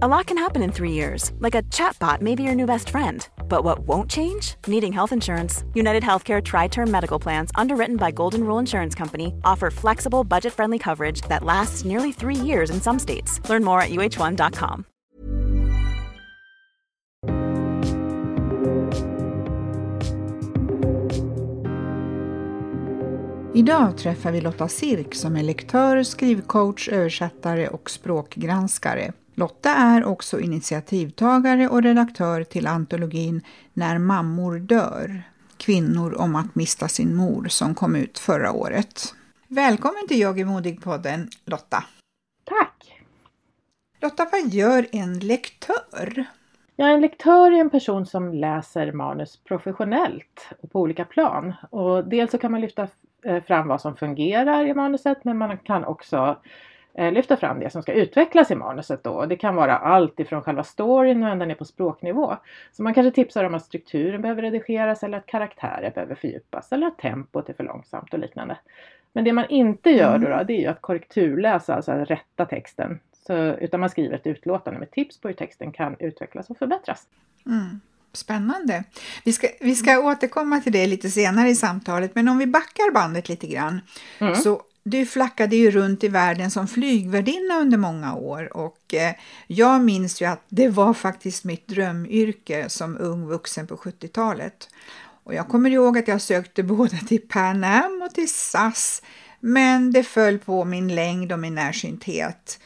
A lot can happen in three years, like a chatbot may be your new best friend. But what won't change? Needing health insurance. United Healthcare Tri Term Medical Plans, underwritten by Golden Rule Insurance Company, offer flexible, budget friendly coverage that lasts nearly three years in some states. Learn more at uh1.com. Idag träffar vi Lotta Sirk som är lektör, skrivcoach, översättare och språkgranskare. Lotta är också initiativtagare och redaktör till antologin När mammor dör. Kvinnor om att mista sin mor som kom ut förra året. Välkommen till Jag är modig-podden Lotta. Tack! Lotta, vad gör en lektör? Ja, en lektör är en person som läser manus professionellt och på olika plan. Och dels så kan man lyfta eh, fram vad som fungerar i manuset men man kan också lyfta fram det som ska utvecklas i manuset då. Det kan vara allt ifrån själva storyn och ända ner på språknivå. Så man kanske tipsar om att strukturen behöver redigeras eller att karaktärer behöver fördjupas eller att tempot är för långsamt och liknande. Men det man inte gör då, då det är ju att korrekturläsa, alltså att rätta texten. Så, utan man skriver ett utlåtande med tips på hur texten kan utvecklas och förbättras. Mm. Spännande. Vi ska, vi ska återkomma till det lite senare i samtalet, men om vi backar bandet lite grann. Mm. Så du flackade ju runt i världen som flygvärdinna under många år och eh, jag minns ju att det var faktiskt mitt drömyrke som ung vuxen på 70-talet. Och jag kommer ihåg att jag sökte både till Pan Am och till SAS, men det föll på min längd och min närsynthet.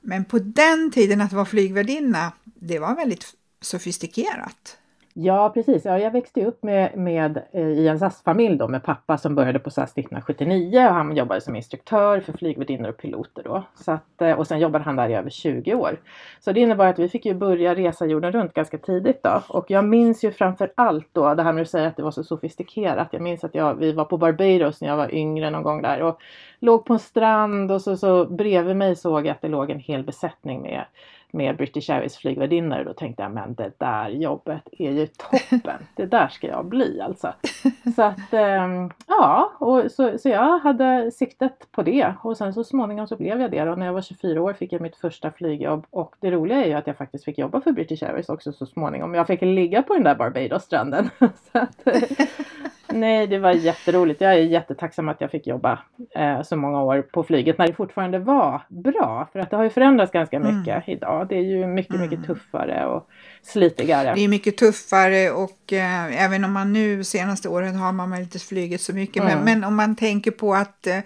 Men på den tiden att vara flygvärdinna, det var väldigt sofistikerat. Ja precis, ja, jag växte upp med, med, eh, i en SAS-familj då med pappa som började på SAS 1979 och han jobbade som instruktör för flygvärdinnor och piloter då. Så att, eh, och sen jobbade han där i över 20 år. Så det innebar att vi fick ju börja resa jorden runt ganska tidigt då. Och jag minns ju framför allt då det här med att säga att det var så sofistikerat. Jag minns att jag, vi var på Barbados när jag var yngre någon gång där och låg på en strand och så, så bredvid mig såg jag att det låg en hel besättning med med British Airways flygvärdinnor. Då tänkte jag, men det där jobbet är ju toppen. det där ska jag bli alltså. Så att, ähm, ja, och så, så jag hade siktet på det och sen så småningom så blev jag det. Och när jag var 24 år fick jag mitt första flygjobb och det roliga är ju att jag faktiskt fick jobba för British Airways också så småningom. Jag fick ligga på den där Barbados-stranden. så att, Nej, det var jätteroligt. Jag är jättetacksam att jag fick jobba eh, så många år på flyget när det fortfarande var bra. För att det har ju förändrats ganska mycket mm. idag. Det är ju mycket, mm. mycket tuffare och slitigare. Det är mycket tuffare och eh, även om man nu senaste åren har man väl inte flugit så mycket. Mm. Men, men, om man tänker på att eh,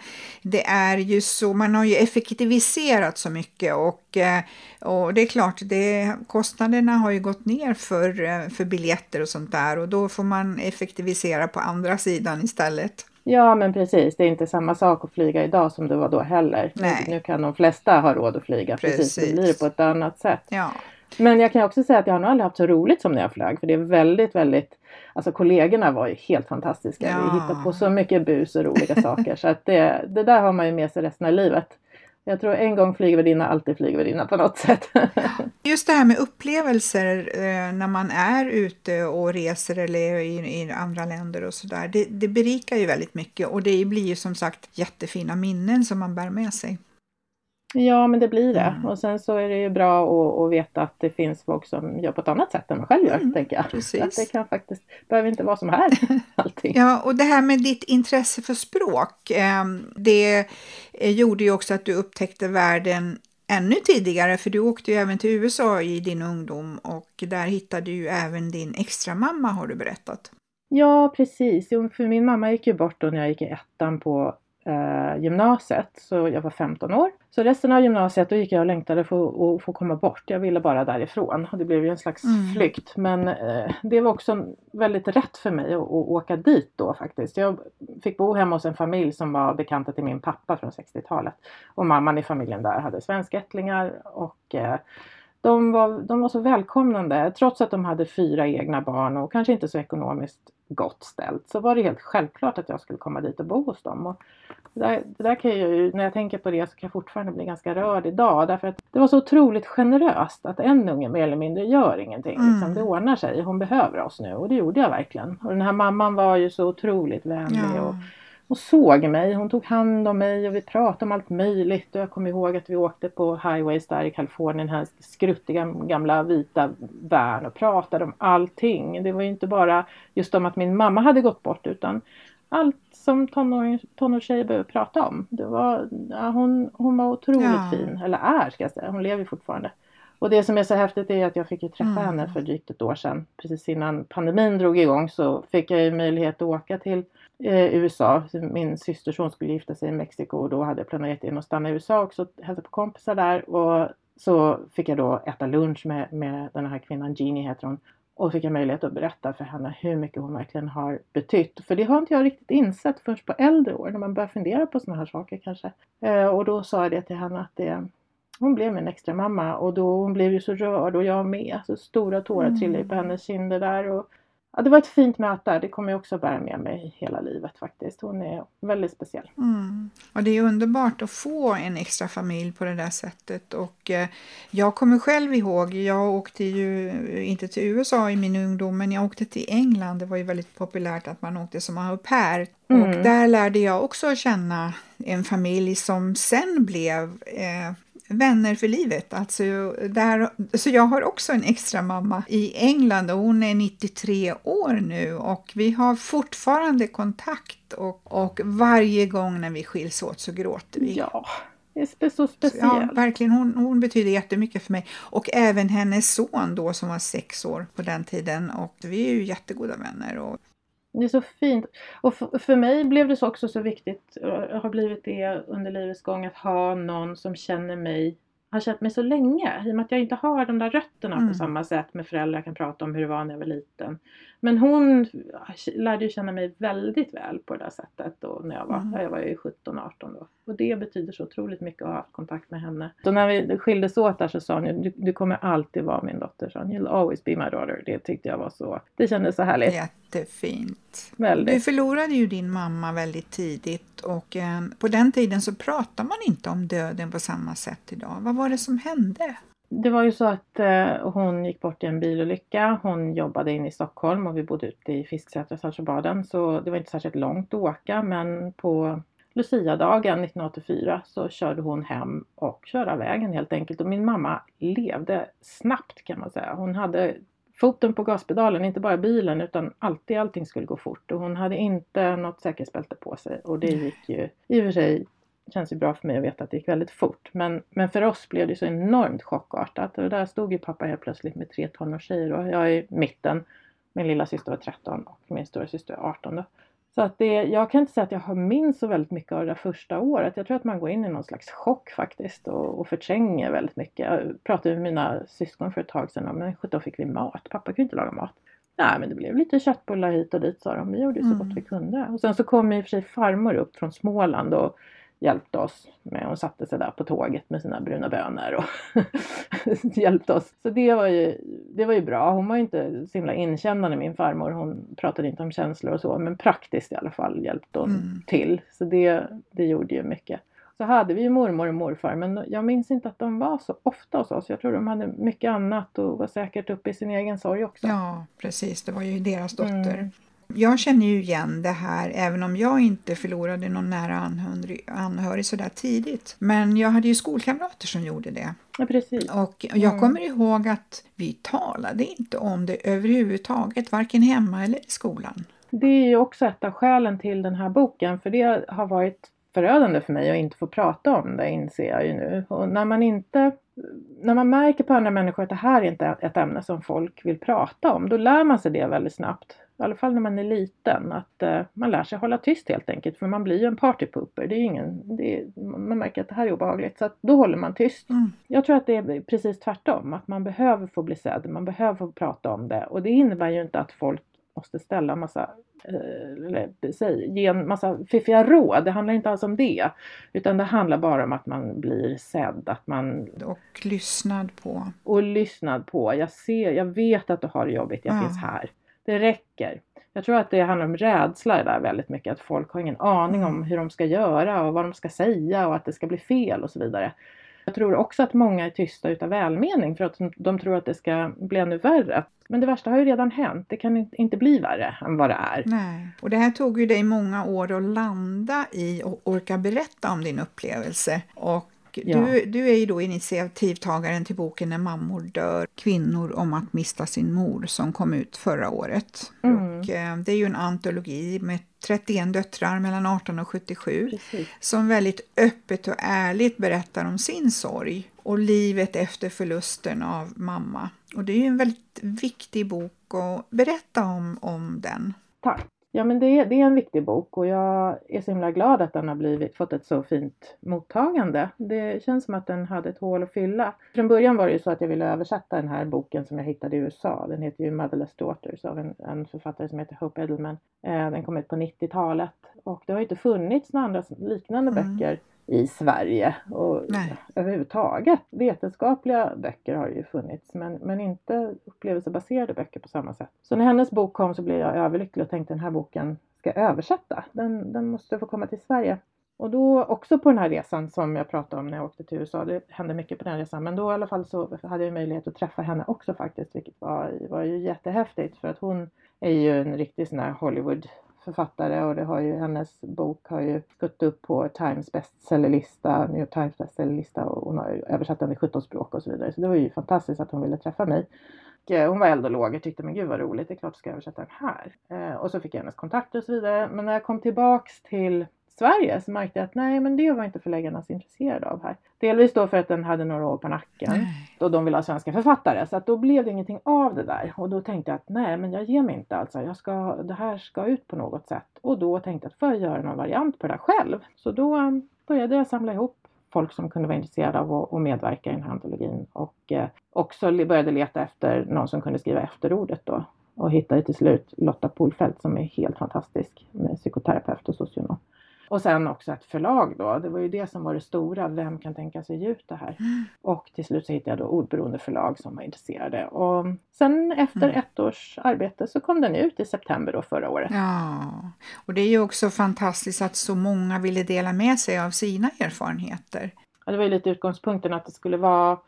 det är ju så, man har ju effektiviserat så mycket och, eh, och det är klart, det, kostnaderna har ju gått ner för, eh, för biljetter och sånt där och då får man effektivisera på andra sidan istället. Ja men precis, det är inte samma sak att flyga idag som det var då heller. Nej. Nu, nu kan de flesta ha råd att flyga, precis, precis det blir det på ett annat sätt. Ja. Men jag kan också säga att jag har nog aldrig haft så roligt som när jag flög. För det är väldigt, väldigt Alltså kollegorna var ju helt fantastiska. Ja. Vi hittade på så mycket bus och roliga saker. Så att det, det där har man ju med sig resten av livet. Jag tror en gång flygvärdinna, alltid flygvärdinna på något sätt. Just det här med upplevelser eh, när man är ute och reser eller i, i andra länder och sådär. Det, det berikar ju väldigt mycket och det blir ju som sagt jättefina minnen som man bär med sig. Ja, men det blir det. Mm. Och sen så är det ju bra att, att veta att det finns folk som gör på ett annat sätt än man själv gör, Mm, tänker jag. precis. Så att det kan faktiskt, behöver inte vara som här, allting. Ja, och det här med ditt intresse för språk, eh, det eh, gjorde ju också att du upptäckte världen ännu tidigare, för du åkte ju även till USA i din ungdom och där hittade du ju även din extra mamma har du berättat. Ja, precis. Jo, för min mamma gick ju bort då när jag gick i ettan på eh, gymnasiet, så jag var 15 år. Så resten av gymnasiet då gick jag och längtade för att få komma bort. Jag ville bara därifrån och det blev ju en slags Mm. flykt. Men eh, det var också väldigt rätt för mig att, att åka dit då faktiskt. Jag fick bo hemma hos en familj som var bekanta till min pappa från 60-talet. Och mamman i familjen där hade svenskättlingar och eh, de var, de var så välkomnande. Trots att de hade fyra egna barn och kanske inte så ekonomiskt gott ställt så var det helt självklart att jag skulle komma dit och bo hos dem. Och det, där, det där kan jag ju, när jag tänker på det så kan jag fortfarande bli ganska rörd idag därför att det var så otroligt generöst att en unge mer eller mindre gör ingenting. Mm. Liksom, det ordnar sig, hon behöver oss nu och det gjorde jag verkligen. Och den här mamman var ju så otroligt vänlig Ja. och, och såg mig. Hon tog hand om mig och vi pratade om allt möjligt. Och jag kommer ihåg att vi åkte på highways där i Kalifornien, den här skruttiga gamla vita van och pratade om allting. Det var ju inte bara just om att min mamma hade gått bort utan allt som tonår, tonårstjejer behöver prata om. Det var, ja, hon, hon var otroligt Ja. fin, eller är ska jag säga, hon lever fortfarande. Och det som är så häftigt är att jag fick ju träffa Mm. henne för drygt ett år sedan. Precis innan pandemin drog igång så fick jag ju möjlighet att åka till eh, USA. Min systerson skulle gifta sig i Mexiko och då hade jag planerat in att stanna i USA också och hälsa på kompisar där. Och så fick jag då äta lunch med, med den här kvinnan, Jeannie heter hon. Och fick jag möjlighet att berätta för henne hur mycket hon verkligen har betytt. För det har inte jag riktigt insett först på äldre år när man börjar fundera på sådana här saker kanske. Eh, och då sa jag det till henne att det, hon blev min extra mamma och då hon blev ju så rörd och jag med. Så stora tårar Mm. trillade på hennes kinder där. Och, ja, det var ett fint möte. Det kommer jag också bära med mig hela livet faktiskt. Hon är väldigt speciell. Mm. Och det är underbart att få en extra familj på det där sättet. Och eh, jag kommer själv ihåg, jag åkte ju inte till USA i min ungdom, men jag åkte till England. Det var ju väldigt populärt att man åkte som au pair. Mm. Och där lärde jag också känna en familj som sen blev eh, vänner för livet. Alltså, där, så jag har också en extra mamma i England och hon är 93 år nu och vi har fortfarande kontakt och, och varje gång när vi skiljs åt så gråter vi. Ja, det är så Ja, speciellt. verkligen. Hon, hon betyder jättemycket för mig. Och även hennes son då som var sex år på den tiden. Och vi är ju jättegoda vänner. Och, Det är så fint. Och för, mig blev det så också så viktigt, och har blivit det under livets gång, att ha någon som känner mig, har känt mig så länge. I och med att jag inte har de där rötterna Mm. på samma sätt med föräldrar jag kan prata om hur det var när jag var liten. Men hon lärde känna mig väldigt väl på det där sättet då när jag var, Mm. jag var ju 17-18 då. Och det betyder så otroligt mycket att ha haft kontakt med henne. Så när vi skildes åt där så sa hon du, du kommer alltid vara min dotter. Hon, You'll always be my daughter. Det tyckte jag var så, det kändes så härligt. jättefint. Väldigt. Du förlorade ju din mamma väldigt tidigt och eh, på den tiden så pratar man inte om döden på samma sätt idag. Vad var det som hände? Det var ju så att eh, hon gick bort i en bilolycka. Hon jobbade inne i Stockholm och vi bodde ute i Fisksätra, Saltsjöbaden. Så det var inte särskilt långt att åka men på Lucia-dagen 1984 så körde hon hem och körde vägen helt enkelt. Och min mamma levde snabbt kan man säga. Hon hade foten på gaspedalen, inte bara bilen utan alltid allting skulle gå fort. Och hon hade inte något säkerhetsbälte på sig. Och det gick ju i och för sig känns ju bra för mig att veta att det gick väldigt fort. Men, men för oss blev det så enormt chockartat. Och där stod ju pappa helt plötsligt med tre tonårstjejer och jag är i mitten. Min lilla syster var 13 och min stora syster var 18 då. Så att det, jag kan inte säga att jag har minns så väldigt mycket av det där första året. Jag tror att man går in i någon slags chock faktiskt och, och förtränger väldigt mycket. Jag pratade med mina syskon för ett tag sedan om men sjutton fick vi mat? Pappa kunde inte laga mat. Nej men det blev lite köttbullar hit och dit sa de. Vi gjorde ju så Mm. gott vi kunde. Och sen så kom i och för sig farmor upp från Småland och hjälpte oss. Med, hon satte sig där på tåget med sina bruna bönor och hjälpte oss. Så det var, ju, det var ju bra. Hon var ju inte så himla inkännande min farmor. Hon pratade inte om känslor och så men praktiskt i alla fall hjälpte hon Mm. till. Så det, det gjorde ju mycket. Så hade vi ju mormor och morfar men jag minns inte att de var så ofta hos oss. Jag tror de hade mycket annat och var säkert uppe i sin egen sorg också. Ja, precis. Det var ju deras dotter. Mm. Jag känner ju igen det här även om jag inte förlorade någon nära anhörig, anhörig så där tidigt. Men jag hade ju skolkamrater som gjorde det. Ja, precis. Och jag Mm. kommer ihåg att vi talade inte om det överhuvudtaget, varken hemma eller i skolan. Det är ju också ett av skälen till den här boken för det har varit förödande för mig att inte få prata om det inser jag ju nu. Och när man inte när man märker på andra människor att det här är inte ett ämne som folk vill prata om, då lär man sig det väldigt snabbt. I alla fall när man är liten, att eh, man lär sig hålla tyst helt enkelt. För man blir ju en partypooper. Det är ingen, det är, man märker att det här är obehagligt. Så att då håller man tyst. Mm. Jag tror att det är precis tvärtom. Att man behöver få bli sedd. Man behöver få prata om det. Och det innebär ju inte att folk måste ställa massa, eh, eller säg, ge en massa fiffiga råd. Det handlar inte alls om det. Utan det handlar bara om att man blir sedd, att man... Och lyssnad på. Och lyssnad på. Jag ser, jag vet att du har det jobbigt, jag Ja. finns här. Det räcker. Jag tror att det handlar om rädsla där väldigt mycket. Att folk har ingen aning om hur de ska göra och vad de ska säga och att det ska bli fel och så vidare. Jag tror också att många är tysta utav välmening för att de- tror att det ska bli ännu värre. Men det värsta har ju redan hänt. Det kan inte- inte bli värre än vad det är. Nej. Och det här tog ju dig många år att landa i och orka berätta om din upplevelse. Och Ja. du, du är ju då initiativtagaren till boken När mammor dör, kvinnor om att mista sin mor som kom ut förra året. Mm. Och, eh, det är ju en antologi med 31 döttrar mellan 18 och 77 Precis. som väldigt öppet och ärligt berättar om sin sorg och livet efter förlusten av mamma. Och det är en väldigt viktig bok att berätta om, om den. Tack! Ja men det är, det är en viktig bok och jag är så himla glad att den har blivit, fått ett så fint mottagande. Det känns som att den hade ett hål att fylla. Från början var det ju så att jag ville översätta den här boken som jag hittade i USA. Den heter ju Motherless Daughters av en, en författare som heter Hope Edelman. Eh, den kom ut på 90-talet och det har ju inte funnits några andra liknande Mm. böcker i Sverige och Nej. överhuvudtaget. Vetenskapliga böcker har ju funnits men, men inte upplevelsebaserade böcker på samma sätt. Så när hennes bok kom så blev jag överlycklig och tänkte den här boken ska översätta. Den, den måste få komma till Sverige. Och då också på den här resan som jag pratade om när jag åkte till USA, det hände mycket på den resan, men då i alla fall så hade jag möjlighet att träffa henne också faktiskt, vilket var, var ju jättehäftigt för att hon är ju en riktig sån här Hollywood författare och det har ju, hennes bok har ju gått upp på Times bestsellerlista, New York Times bestsellerlista och hon har ju översatt den i 17 språk och så vidare. Så det var ju fantastiskt att hon ville träffa mig. Och, eh, hon var eld och lågor, tyckte men gud vad roligt, det är klart jag ska översätta den här. Eh, och så fick jag hennes kontakter och så vidare. Men när jag kom tillbaks till Sverige så märkte jag att nej men det var inte förläggarna så intresserade av här. Delvis då för att den hade några år på nacken och de vill ha svenska författare. Så att då blev det ingenting av det där. Och då tänkte jag att nej men jag ger mig inte alltså. Jag ska, det här ska ut på något sätt. Och då tänkte jag att får jag göra någon variant på det där själv. Så då eh, började jag samla ihop folk som kunde vara intresserade av att, medverka i den här antologin. Och eh, också började leta efter någon som kunde skriva efterordet då. Och hittade till slut Lotta Polfelt som är helt fantastisk med psykoterapeut och socionom. Och sen också ett förlag då. Det var ju det som var det stora. Vem kan tänka sig ge ut det här? Och till slut så hittade jag då Ordberoende förlag som var intresserade. Och sen efter Mm. ett års arbete så kom den ut i september då förra året. Ja, och det är ju också fantastiskt att så många ville dela med sig av sina erfarenheter. Ja, det var ju lite utgångspunkten att det skulle vara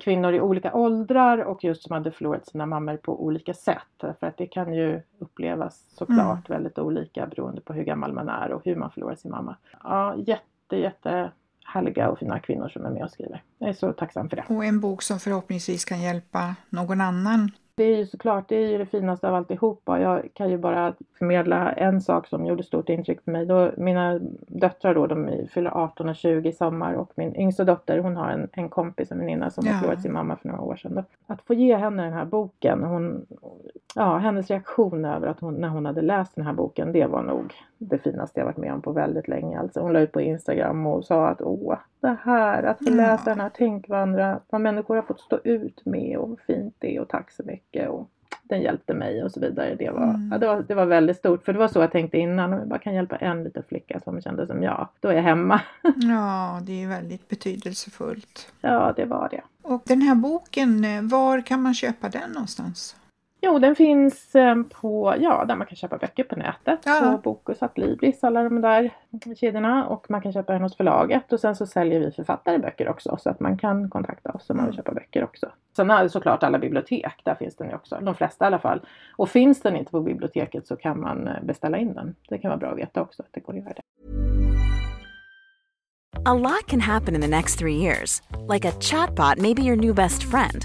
kvinnor i olika åldrar och just som hade förlorat sina mammor på olika sätt. För att det kan ju upplevas såklart väldigt olika beroende på hur gammal man är och hur man förlorar sin mamma. Ja, jätte, jätte härliga och fina kvinnor som är med och skriver. Jag är så tacksam för det. Och en bok som förhoppningsvis kan hjälpa någon annan. Det är ju såklart, det är ju det finaste av alltihopa. Jag kan ju bara förmedla en sak som gjorde stort intryck på mig. Då, mina döttrar då, de fyller 18 och 20 i sommar och min yngsta dotter hon har en, en kompis, en väninna som Ja. har förlorat sin mamma för några år sedan. Då. Att få ge henne den här boken, hon, ja, hennes reaktion över att hon, när hon hade läst den här boken, det var nog det finaste jag varit med om på väldigt länge. Alltså, hon la ut på Instagram och sa att åh, det här, att få Ja. läsa den här, tänk vad människor har fått stå ut med och vad fint det är och tack så mycket. Och den hjälpte mig och så vidare. Det var, Mm. ja, det, var, det var väldigt stort, för det var så jag tänkte innan, om jag bara kan hjälpa en liten flicka som kände som jag, då är jag hemma. Ja, det är väldigt betydelsefullt. ja, det var det. Och den här boken, eh, var kan man köpa den någonstans? Jo, den finns eh, på, ja, där man kan köpa böcker på nätet. Ja. På Bokus, Adlibris, alla de där kedjorna. Och man kan köpa den hos förlaget. Och sen så säljer vi författare böcker också. Så att man kan kontakta oss om man vill Mm. köpa böcker också. Sen har såklart alla bibliotek, där finns den ju också. De flesta i alla fall. Och finns den inte på biblioteket så kan man eh, beställa in den. Det kan vara bra att veta också att det går att göra det. A lot can happen in the next three years. Like a chatbot may be your new best friend.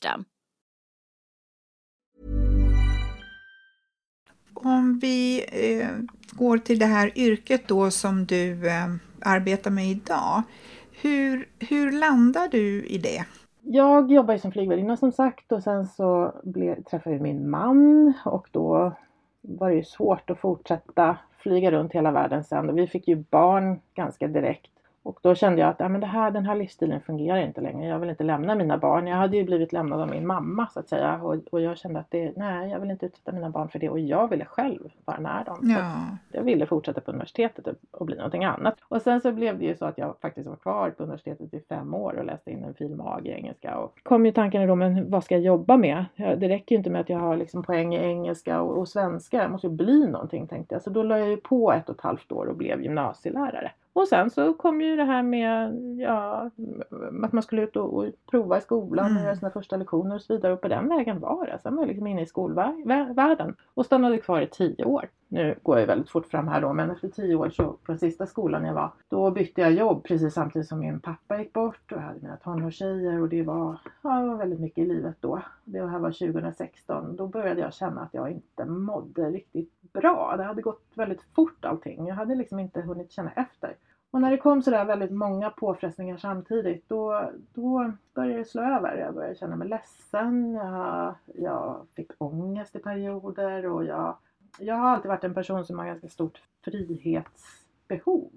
Om vi eh, går till det här yrket då som du eh, arbetar med idag. Hur, hur landar du i det? Jag jobbar ju som flygvärdinna som sagt och sen så blev, träffade jag min man och då var det ju svårt att fortsätta flyga runt hela världen sen. Och vi fick ju barn ganska direkt. Och då kände jag att ja, men det här, den här livsstilen fungerar inte längre. Jag vill inte lämna mina barn. Jag hade ju blivit lämnad av min mamma så att säga. Och, och jag kände att det, nej, jag vill inte utsätta mina barn för det. Och jag ville själv vara nära dem. Ja. Jag ville fortsätta på universitetet och, bli någonting annat. Och sen så blev det ju så att jag faktiskt var kvar på universitetet i fem år och läste in en fil mag i engelska. Och kom ju tanken då, men vad ska jag jobba med? Det räcker ju inte med att jag har liksom poäng i engelska och, och svenska. Jag måste ju bli någonting tänkte jag. Så då la jag ju på ett och ett halvt år och blev gymnasielärare. Och sen så kom ju det här med ja, att man skulle ut och, och prova i skolan och Mm. göra sina första lektioner och så vidare. Och på den vägen var det. Sen var jag liksom inne i skolvärlden och stannade kvar i tio år. Nu går jag väldigt fort fram här då, men efter tio år så på den sista skolan jag var, då bytte jag jobb precis samtidigt som min pappa gick bort och jag hade mina tonårstjejer och det var, ja, det var väldigt mycket i livet då. Det här var 2016. Då började jag känna att jag inte mådde riktigt bra. Det hade gått väldigt fort allting. Jag hade liksom inte hunnit känna efter. Och när det kom sådär väldigt många påfrestningar samtidigt då, då började det slå över. Jag började känna mig ledsen. Jag, jag fick ångest i perioder och jag, jag har alltid varit en person som har ganska stort frihetsbehov.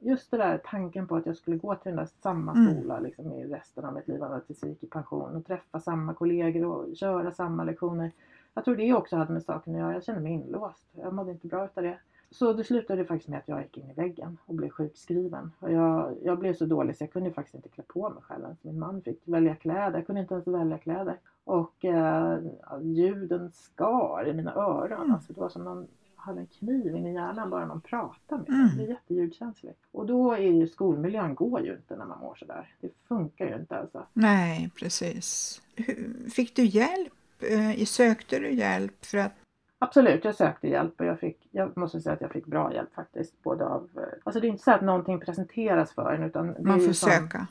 Just det där tanken på att jag skulle gå till den där samma Mm. skola liksom, i resten av mitt liv ända tills jag gick i pension och träffa samma kollegor och köra samma lektioner. Jag tror det också hade med saken att göra. Jag kände mig inlåst. Jag mådde inte bra utav det. Så det slutade faktiskt med att jag gick in i väggen och blev sjukskriven. Och jag, jag blev så dålig så jag kunde faktiskt inte klä på mig själv. ens. Min man fick välja kläder. Jag kunde inte ens välja kläder. Och eh, ljuden skar i mina öron. Mm. Alltså, det var som någon hade en kniv in i hjärnan bara någon pratade med. Mm. Jag blev jätteljudkänslig. Och då är ju skolmiljön går ju inte när man mår sådär. Det funkar ju inte alltså. Nej, precis. Fick du hjälp? Eh, Sökte du hjälp för att Absolut, jag sökte hjälp och jag fick, jag måste säga att jag fick bra hjälp faktiskt. Både av, eh, alltså det är inte så att någonting presenteras för en utan man är får som, söka?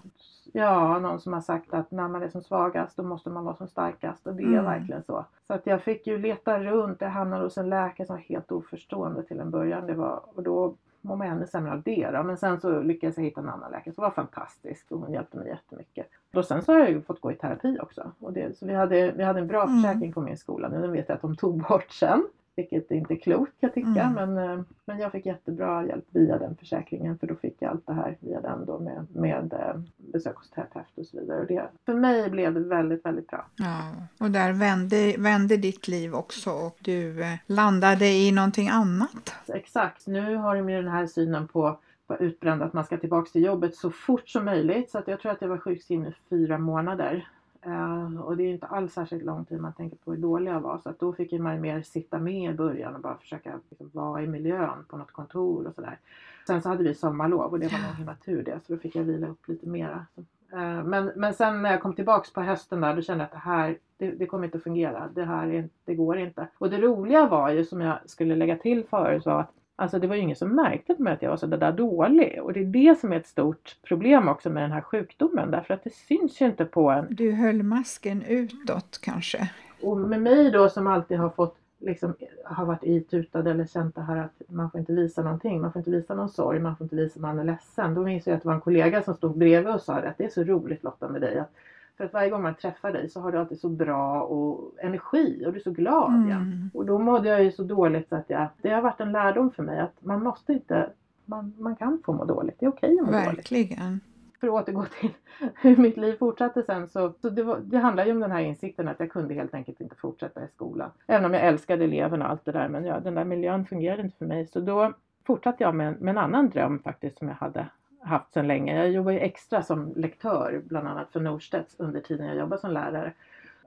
Ja, någon som har sagt att när man är som svagast då måste man vara som starkast och det är Mm. verkligen så. Så att jag fick ju leta runt, jag hamnade hos en läkare som var helt oförstående till en början. Det var, och då mår man ännu sämre av det då. Men sen så lyckades jag hitta en annan läkare som var fantastisk och hon hjälpte mig jättemycket. Och sen så har jag ju fått gå i terapi också. Och det, så vi hade, vi hade en bra Mm. försäkring på min skola nu. Den vet jag att de tog bort sen. Vilket inte är klokt kan jag tycka. Mm. Men, eh, men jag fick jättebra hjälp via den försäkringen. För då fick jag allt det här via den då med, med eh, besök hos terapeut och så vidare. Och det, för mig blev det väldigt, väldigt bra. Ja, och där vände, vände ditt liv också och du eh, landade i någonting annat. Exakt. Nu har de ju den här synen på på utbränd att man ska tillbaka till jobbet så fort som möjligt. Så att jag tror att jag var sjukskriven i fyra månader. Ehm, och det är inte alls särskilt lång tid man tänker på hur dålig jag var. Så att då fick man ju mer sitta med i början och bara försöka liksom, vara i miljön på något kontor och sådär. Sen så hade vi sommarlov och det var nog himla tur det. Så då fick jag vila upp lite mera. Ehm, men, men sen när jag kom tillbaks på hösten där då kände jag att det här det, det kommer inte att fungera. Det här är, det går inte. Och det roliga var ju som jag skulle lägga till förut var att Alltså det var ju ingen som märkte på mig att jag var så där dålig. Och det är det som är ett stort problem också med den här sjukdomen. Därför att det syns ju inte på en. Du höll masken utåt kanske. Och med mig då som alltid har fått liksom har varit itutade eller känt det här att man får inte visa någonting, man får inte visa någon sorg, man får inte visa att man är ledsen. Då minns jag att det var en kollega som stod bredvid och sa att det är så roligt Lotta med dig. Att, för att varje gång man träffar dig så har du alltid så bra och energi och du är så glad. Mm. Ja. Och då mådde jag ju så dåligt så att jag, det har varit en lärdom för mig att man måste inte, man, man kan få må dåligt. Det är okej att må dåligt Verkligen. för att återgå till hur mitt liv fortsatte sen så, så det, var, det handlar ju om den här insikten att jag kunde helt enkelt inte fortsätta i skolan. Även om jag älskade eleverna och allt det där men ja, den där miljön fungerade inte för mig så då fortsatte jag med, med en annan dröm faktiskt som jag hade haft sedan länge. Jag jobbar ju extra som lektör bland annat för Norstedts under tiden jag jobbade som lärare.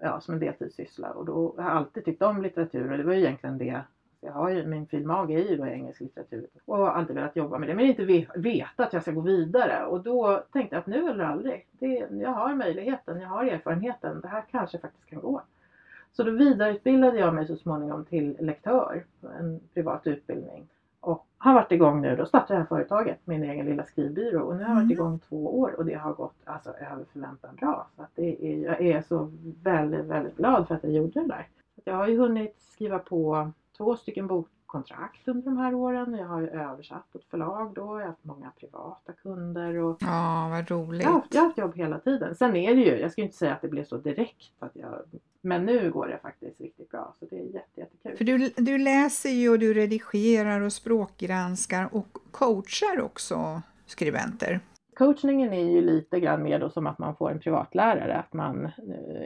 Ja, som en deltidssyssla och då har jag alltid tyckt om litteratur och det var ju egentligen det jag har ju, min filmag är ju då engelsk litteratur och har alltid velat jobba med det men inte ve- veta att jag ska gå vidare och då tänkte jag att nu eller aldrig. Det, jag har möjligheten, jag har erfarenheten, det här kanske faktiskt kan gå. Så då vidareutbildade jag mig så småningom till lektör, en privat utbildning. Har varit igång nu, då startade jag företaget, min egen lilla skrivbyrå och nu har jag varit Mm. igång två år och det har gått alltså, över förväntan bra. Så att det är, jag är så väldigt, väldigt glad för att jag gjorde det där. Jag har ju hunnit skriva på två stycken bokkontrakt under de här åren. Jag har ju översatt ett förlag då, jag har haft många privata kunder och Ja, vad roligt. jag, har- jag har haft jobb hela tiden. Sen är det ju, jag ska ju inte säga att det blev så direkt att jag, men nu går det faktiskt riktigt bra så det är jätte, jättekul. För du, du läser ju och du redigerar och språkgranskar och coachar också skribenter. Coachningen är ju lite grann mer då som att man får en privatlärare, att man eh,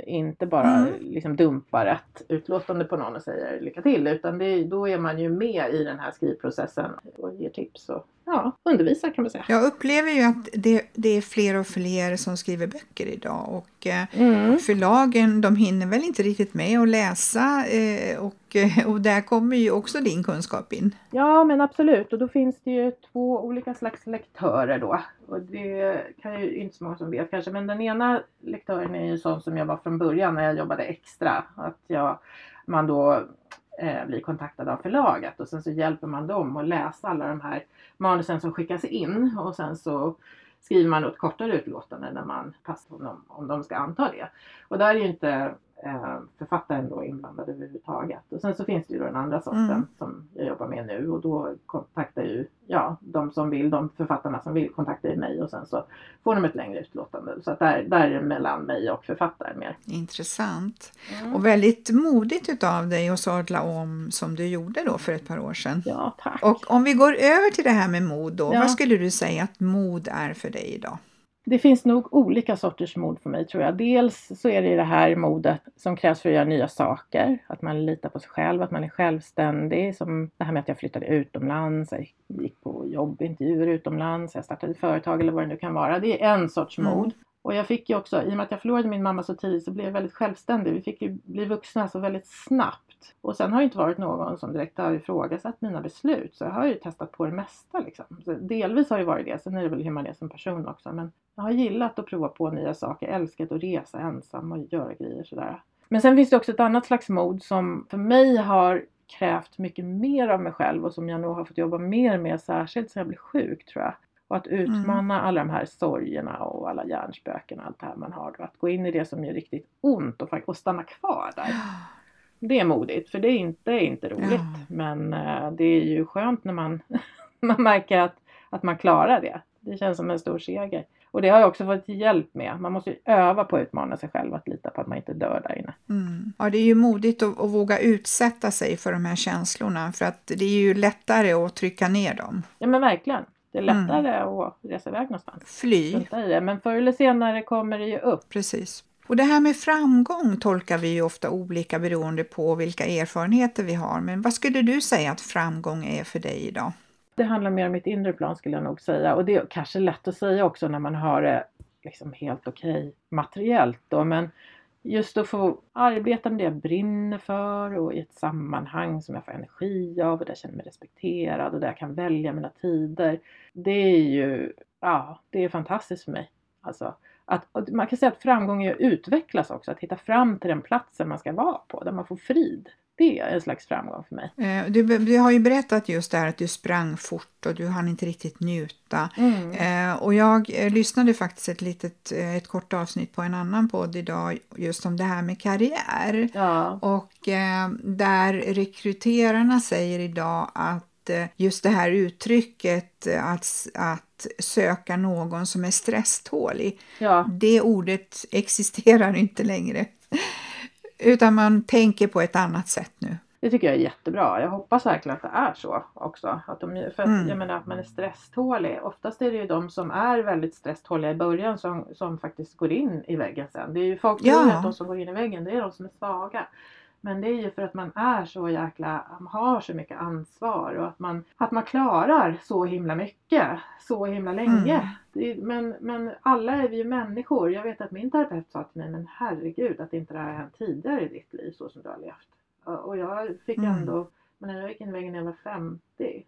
inte bara Mm. liksom dumpar ett utlåtande på någon och säger lycka till utan det, då är man ju med i den här skrivprocessen och ger tips och ja, undervisar kan man säga. Jag upplever ju att det, det är fler och fler som skriver böcker idag och eh, Mm. förlagen de hinner väl inte riktigt med att läsa eh, och, och där kommer ju också din kunskap in. Ja men absolut och då finns det ju två olika slags lektörer då. Och det kan ju inte så många som vet kanske men den ena lektören är ju sån som jag var från början när jag jobbade extra. Att jag, man då eh, blir kontaktad av förlaget och sen så hjälper man dem att läsa alla de här manusen som skickas in och sen så skriver man då ett kortare utlåtande när man passar om de, om de ska anta det. Och där är ju inte eh, författaren då inblandad överhuvudtaget. Och sen så finns det ju då den andra sorten Mm. som jag jobbar med nu och då kontaktar ju ja, de som vill, de författarna som vill kontaktar ju mig och sen så får de ett längre utlåtande. Så att där, där är det mellan mig och författaren mer. Intressant. Mm. Och väldigt modigt utav dig att sadla om som du gjorde då för ett par år sedan. Ja, tack. Och om vi går över till det här med mod då, Ja. vad skulle du säga att mod är för dig idag? Det finns nog olika sorters mod för mig tror jag. Dels så är det det här modet som krävs för att göra nya saker. Att man litar på sig själv, att man är självständig. Som det här med att jag flyttade utomlands, jag gick på jobbintervjuer utomlands, jag startade företag eller vad det nu kan vara. Det är en sorts Mm. mod. Och jag fick ju också, i och med att jag förlorade min mamma så tidigt så blev jag väldigt självständig. Vi fick ju bli vuxna så väldigt snabbt. Och sen har det inte varit någon som direkt har ifrågasatt mina beslut. Så jag har ju testat på det mesta liksom. Så delvis har det varit det. Sen är det väl hur man är som person också. Men jag har gillat att prova på nya saker. Älskat att resa ensam och göra grejer sådär. Men sen finns det också ett annat slags mod som för mig har krävt mycket mer av mig själv och som jag nog har fått jobba mer med särskilt sen jag blev sjuk tror jag. Och att utmana alla de här sorgerna och alla hjärnspöken och allt det här man har. Då. Att gå in i det som gör riktigt ont och, och stanna kvar där. Det är modigt för det är inte, inte roligt. Ja. Men eh, det är ju skönt när man, man märker att, att man klarar det. Det känns som en stor seger. Och det har jag också fått hjälp med. Man måste ju öva på att utmana sig själv att lita på att man inte dör där inne. Mm. Ja, det är ju modigt att, att våga utsätta sig för de här känslorna för att det är ju lättare att trycka ner dem. Ja men verkligen. Det är Mm. lättare att resa iväg någonstans. Fly. Men förr eller senare kommer det ju upp. precis. Och det här med framgång tolkar vi ju ofta olika beroende på vilka erfarenheter vi har. Men vad skulle du säga att framgång är för dig idag? Det handlar mer om mitt inre plan skulle jag nog säga. Och det är kanske lätt att säga också när man har det liksom helt okej materiellt då. Men just att få arbeta med det jag brinner för och i ett sammanhang som jag får energi av och där jag känner mig respekterad och där jag kan välja mina tider. Det är ju, ja, det är fantastiskt för mig. Alltså, att, man kan säga att framgång är att utvecklas också, att hitta fram till den platsen man ska vara på, där man får frid. det är en slags framgång för mig. Eh, du, du, har ju berättat just det här att du sprang fort och du hann inte riktigt njuta. Mm. Eh, och jag eh, lyssnade faktiskt ett litet, ett kort avsnitt på en annan podd idag just om det här med karriär. Ja. Och där rekryterarna säger idag att just det här uttrycket att, att söka någon som är stresstålig, ja. det ordet existerar inte längre. Utan man tänker på ett annat sätt nu. Det tycker jag är jättebra. Jag hoppas verkligen att det är så också. Att de, för att, mm. jag menar att man är stresstålig. Oftast är det ju de som är väldigt stresståliga i början som, som faktiskt går in i väggen sen. Det är ju folk som ja. att de som går in i väggen, det är de som är svaga. Men det är ju för att man är så jäkla, man har så mycket ansvar och att man, att man klarar så himla mycket, så himla länge. Mm. men, men alla är vi ju människor. Jag vet att min terapeut sa till mig, men herregud att inte det här har hänt tidigare i ditt liv så som du har levt. Och jag fick mm. Men när jag gick in jag var 50.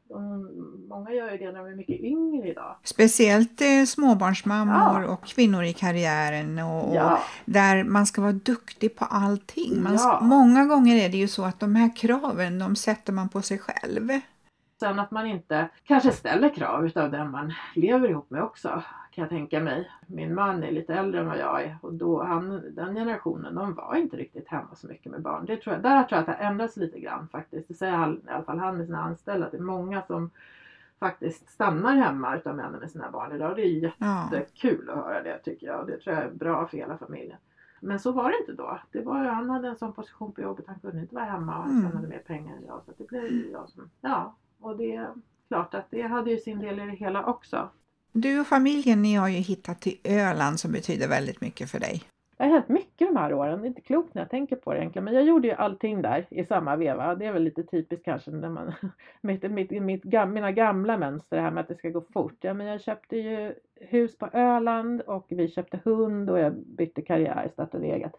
De, många gör ju det när de är mycket yngre idag. Speciellt eh, småbarnsmammor ja. och kvinnor i karriären och, ja. och, där man ska vara duktig på allting. Man, ja. Många gånger är det ju så att de här kraven de sätter man på sig själv. Sen att man inte kanske ställer krav utav den man lever ihop med också kan jag tänka mig. Min man är lite äldre än vad jag är och då han, den generationen de var inte riktigt hemma så mycket med barn. Det tror jag, där tror jag att det ändras lite grann faktiskt. Det säger han, i alla fall han med sina anställda. Det är många som faktiskt stannar hemma utav männen med sina barn idag. Det är jättekul ja. att höra det tycker jag det tror jag är bra för hela familjen. Men så var det inte då. Det var, han hade en sån position på jobbet. Han kunde inte vara hemma och han tjänade mm. mer pengar än jag. Så det blev jag som, ja. Och det är klart att det hade ju sin del i det hela också. Du och familjen ni har ju hittat till Öland som betyder väldigt mycket för dig. Det har hänt mycket de här åren. Det är inte klokt när jag tänker på det egentligen. Men jag gjorde ju allting där i samma veva. Det är väl lite typiskt kanske när man, mitt, mitt, mitt, mina gamla mönster, det här med att det ska gå fort. Ja, men jag köpte ju hus på Öland och vi köpte hund och jag bytte karriär, startade eget.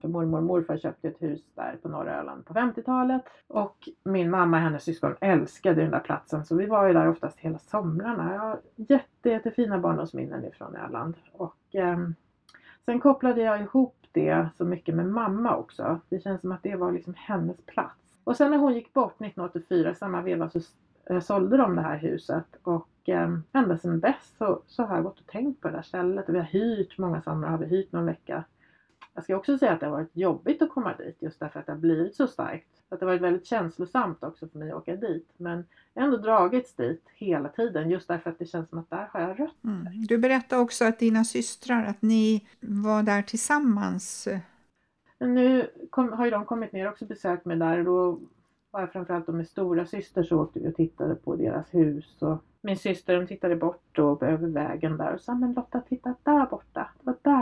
För mormor och morfar köpte ett hus där på norra Öland på 50-talet. Och min mamma och hennes syskon älskade den där platsen så vi var ju där oftast hela somrarna. Jag har jätte, jättefina barndomsminnen ifrån Öland. Och eh, sen kopplade jag ihop det så mycket med mamma också. Det känns som att det var liksom hennes plats. Och sen när hon gick bort 1984, samma veva, så eh, sålde de det här huset. Och eh, ända sedan dess så, så har jag gått och tänkt på det där stället. Och vi har hyrt, många somrar har vi hyrt någon vecka. Jag ska också säga att det har varit jobbigt att komma dit just därför att det har blivit så starkt. Att det har varit väldigt känslosamt också för mig att åka dit. Men jag har ändå dragits dit hela tiden just därför att det känns som att där har jag rötter. Mm. Du berättade också att dina systrar, att ni var där tillsammans. Nu kom, har ju de kommit ner och också besökt mig där och då var jag framförallt med stora syster så åkte vi och tittade på deras hus och min syster hon tittade bort och över vägen där och sa men Lotta titta där borta.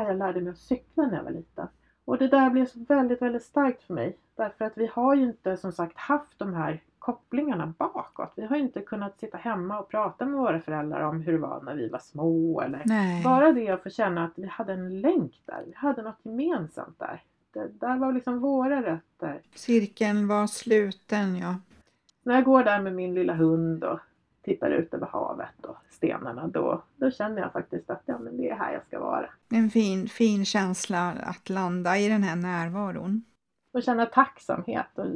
Jag lärde mig att cykla när jag var liten. Och det där blev så väldigt, väldigt starkt för mig. Därför att vi har ju inte som sagt haft de här kopplingarna bakåt. Vi har inte kunnat sitta hemma och prata med våra föräldrar om hur det var när vi var små. Eller Nej. bara det att få känna att vi hade en länk där. Vi hade något gemensamt där. Det där var liksom våra rötter. Cirkeln var sluten ja. När jag går där med min lilla hund och tittar ut över havet och stenarna då, då känner jag faktiskt att ja, men det är här jag ska vara. En fin, fin känsla att landa i den här närvaron. Och känna tacksamhet. Och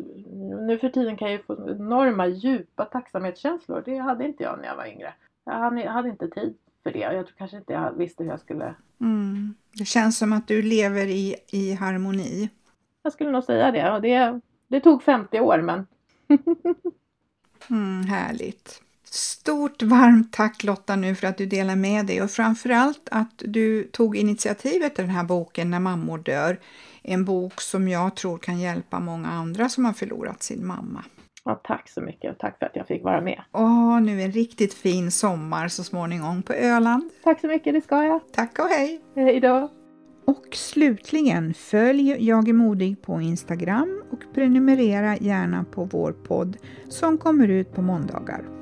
nu för tiden kan jag ju få enorma djupa tacksamhetskänslor. Det hade inte jag när jag var yngre. Jag hade, inte tid för det. Jag tror kanske inte jag visste hur jag skulle... Mm. Det känns som att du lever i, i harmoni. Jag skulle nog säga det. Och det, det tog 50 år men... mm, härligt. Stort varmt tack Lotta nu för att du delar med dig och framförallt att du tog initiativet till den här boken När mammor dör. En bok som jag tror kan hjälpa många andra som har förlorat sin mamma. Ja, tack så mycket och tack för att jag fick vara med. Och nu en riktigt fin sommar så småningom på Öland. Tack så mycket, det ska jag. Tack och hej! Hej då! Och slutligen, följ Jag är modig på Instagram och prenumerera gärna på vår podd som kommer ut på måndagar.